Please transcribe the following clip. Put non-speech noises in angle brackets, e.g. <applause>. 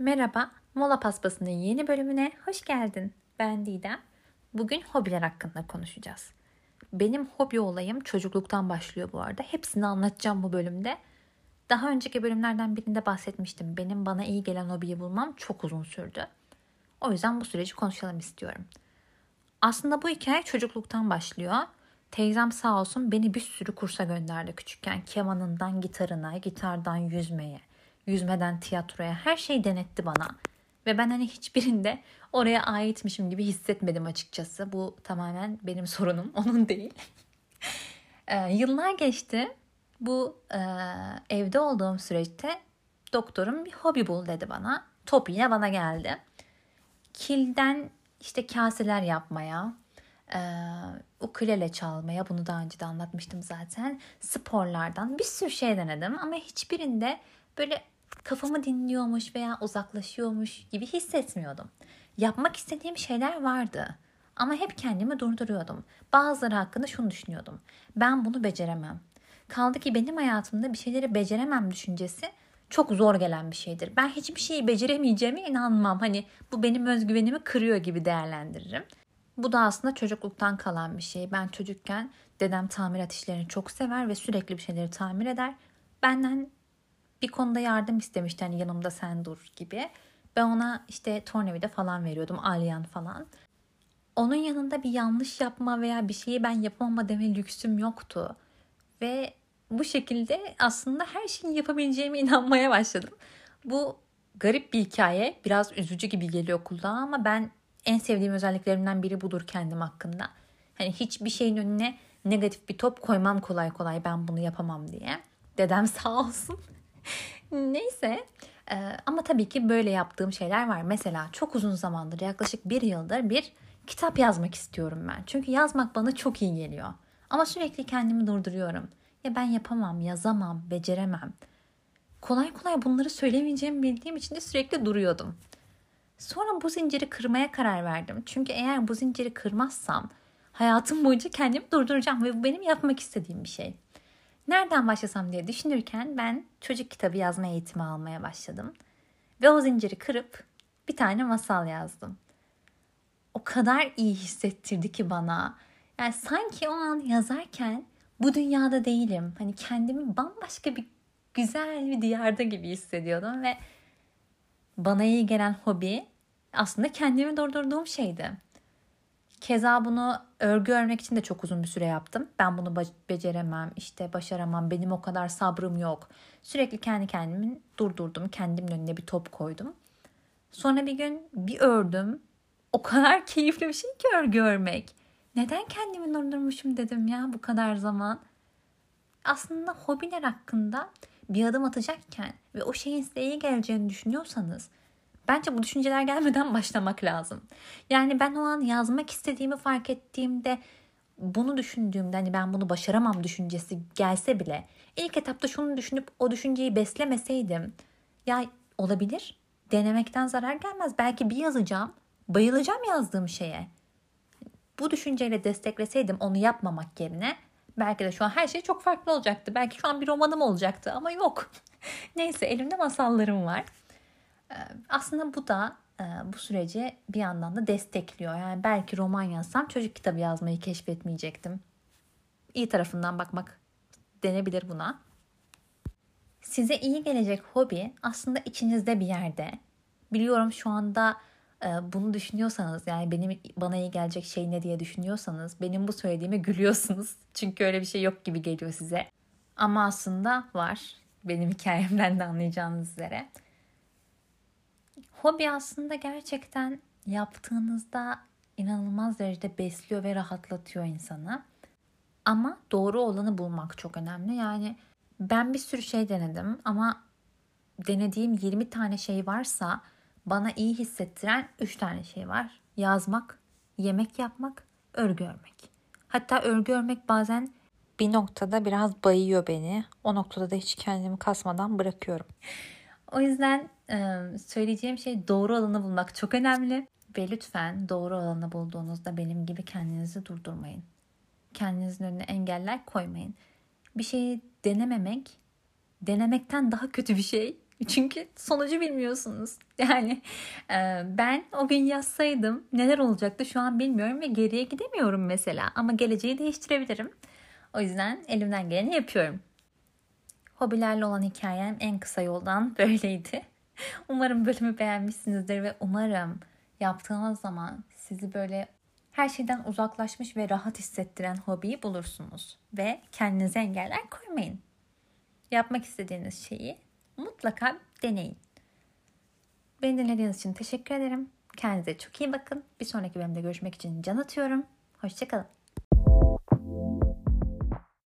Merhaba, Mola Paspası'nın yeni bölümüne hoş geldin. Ben Didem. Bugün hobiler hakkında konuşacağız. Benim hobi olayım çocukluktan başlıyor bu arada. Hepsini anlatacağım bu bölümde. Daha önceki bölümlerden birinde bahsetmiştim. Benim bana iyi gelen hobiyi bulmam çok uzun sürdü. O yüzden bu süreci konuşalım istiyorum. Aslında bu hikaye çocukluktan başlıyor. Teyzem sağ olsun beni bir sürü kursa gönderdi küçükken. Kemanından gitarına, gitardan yüzmeye, yüzmeden tiyatroya her şeyi denetti bana. Ve ben hani hiçbirinde oraya aitmişim gibi hissetmedim açıkçası. Bu tamamen benim sorunum, <laughs> onun değil. ee, yıllar geçti. Bu e, evde olduğum süreçte doktorum bir hobi bul dedi bana. Top yine bana geldi. Kilden işte kaseler yapmaya, e, ukulele çalmaya bunu daha önce de anlatmıştım zaten. Sporlardan bir sürü şey denedim ama hiçbirinde böyle kafamı dinliyormuş veya uzaklaşıyormuş gibi hissetmiyordum. Yapmak istediğim şeyler vardı ama hep kendimi durduruyordum. Bazıları hakkında şunu düşünüyordum. Ben bunu beceremem. Kaldı ki benim hayatımda bir şeyleri beceremem düşüncesi çok zor gelen bir şeydir. Ben hiçbir şeyi beceremeyeceğime inanmam. Hani bu benim özgüvenimi kırıyor gibi değerlendiririm. Bu da aslında çocukluktan kalan bir şey. Ben çocukken dedem tamirat işlerini çok sever ve sürekli bir şeyleri tamir eder. Benden bir konuda yardım istemişti hani yanımda sen dur gibi. Ben ona işte tornavida falan veriyordum, alyan falan. Onun yanında bir yanlış yapma veya bir şeyi ben yapamama deme lüksüm yoktu. Ve bu şekilde aslında her şeyi yapabileceğime inanmaya başladım. Bu garip bir hikaye. Biraz üzücü gibi geliyor kulağa ama ben en sevdiğim özelliklerimden biri budur kendim hakkında. Hani hiçbir şeyin önüne negatif bir top koymam kolay kolay ben bunu yapamam diye. Dedem sağ olsun. <laughs> Neyse ee, ama tabii ki böyle yaptığım şeyler var. Mesela çok uzun zamandır yaklaşık bir yıldır bir kitap yazmak istiyorum ben. Çünkü yazmak bana çok iyi geliyor. Ama sürekli kendimi durduruyorum. Ya ben yapamam, yazamam, beceremem. Kolay kolay bunları söylemeyeceğimi bildiğim için de sürekli duruyordum. Sonra bu zinciri kırmaya karar verdim. Çünkü eğer bu zinciri kırmazsam hayatım boyunca kendimi durduracağım ve bu benim yapmak istediğim bir şey. Nereden başlasam diye düşünürken ben çocuk kitabı yazma eğitimi almaya başladım. Ve o zinciri kırıp bir tane masal yazdım. O kadar iyi hissettirdi ki bana. Yani sanki o an yazarken bu dünyada değilim. Hani kendimi bambaşka bir güzel bir diyarda gibi hissediyordum ve bana iyi gelen hobi aslında kendimi durdurduğum şeydi. Keza bunu örgü örmek için de çok uzun bir süre yaptım. Ben bunu beceremem, işte başaramam, benim o kadar sabrım yok. Sürekli kendi kendimi durdurdum, kendimin önüne bir top koydum. Sonra bir gün bir ördüm. O kadar <laughs> keyifli bir şey ki örgü örmek. Neden kendimi durdurmuşum dedim ya bu kadar zaman. Aslında hobiler hakkında bir adım atacakken ve o şeyin size iyi geleceğini düşünüyorsanız Bence bu düşünceler gelmeden <laughs> başlamak lazım. Yani ben o an yazmak istediğimi fark ettiğimde bunu düşündüğümde hani ben bunu başaramam düşüncesi gelse bile ilk etapta şunu düşünüp o düşünceyi beslemeseydim ya olabilir denemekten zarar gelmez. Belki bir yazacağım bayılacağım yazdığım şeye. Bu düşünceyle destekleseydim onu yapmamak yerine belki de şu an her şey çok farklı olacaktı. Belki şu an bir romanım olacaktı ama yok. <laughs> Neyse elimde masallarım var. Ee, aslında bu da e, bu süreci bir yandan da destekliyor. Yani belki roman yazsam çocuk kitabı yazmayı keşfetmeyecektim. İyi tarafından bakmak denebilir buna. Size iyi gelecek hobi aslında içinizde bir yerde. Biliyorum şu anda e, bunu düşünüyorsanız yani benim bana iyi gelecek şey ne diye düşünüyorsanız benim bu söylediğime gülüyorsunuz. <laughs> Çünkü öyle bir şey yok gibi geliyor size. Ama aslında var. Benim hikayemden de anlayacağınız üzere. Hobi aslında gerçekten yaptığınızda inanılmaz derecede besliyor ve rahatlatıyor insanı. Ama doğru olanı bulmak çok önemli. Yani ben bir sürü şey denedim ama denediğim 20 tane şey varsa bana iyi hissettiren 3 tane şey var. Yazmak, yemek yapmak, örgü örmek. Hatta örgü örmek bazen bir noktada biraz bayıyor beni. O noktada da hiç kendimi kasmadan bırakıyorum. O yüzden söyleyeceğim şey doğru olanı bulmak çok önemli. Ve lütfen doğru olanı bulduğunuzda benim gibi kendinizi durdurmayın. Kendinizin önüne engeller koymayın. Bir şeyi denememek denemekten daha kötü bir şey. <laughs> Çünkü sonucu bilmiyorsunuz. Yani ben o gün yazsaydım neler olacaktı şu an bilmiyorum ve geriye gidemiyorum mesela. Ama geleceği değiştirebilirim. O yüzden elimden geleni yapıyorum. Hobilerle olan hikayem en kısa yoldan böyleydi. <laughs> Umarım bölümü beğenmişsinizdir ve umarım yaptığınız zaman sizi böyle her şeyden uzaklaşmış ve rahat hissettiren hobiyi bulursunuz. Ve kendinize engeller koymayın. Yapmak istediğiniz şeyi mutlaka deneyin. Beni dinlediğiniz için teşekkür ederim. Kendinize çok iyi bakın. Bir sonraki bölümde görüşmek için can atıyorum. Hoşçakalın.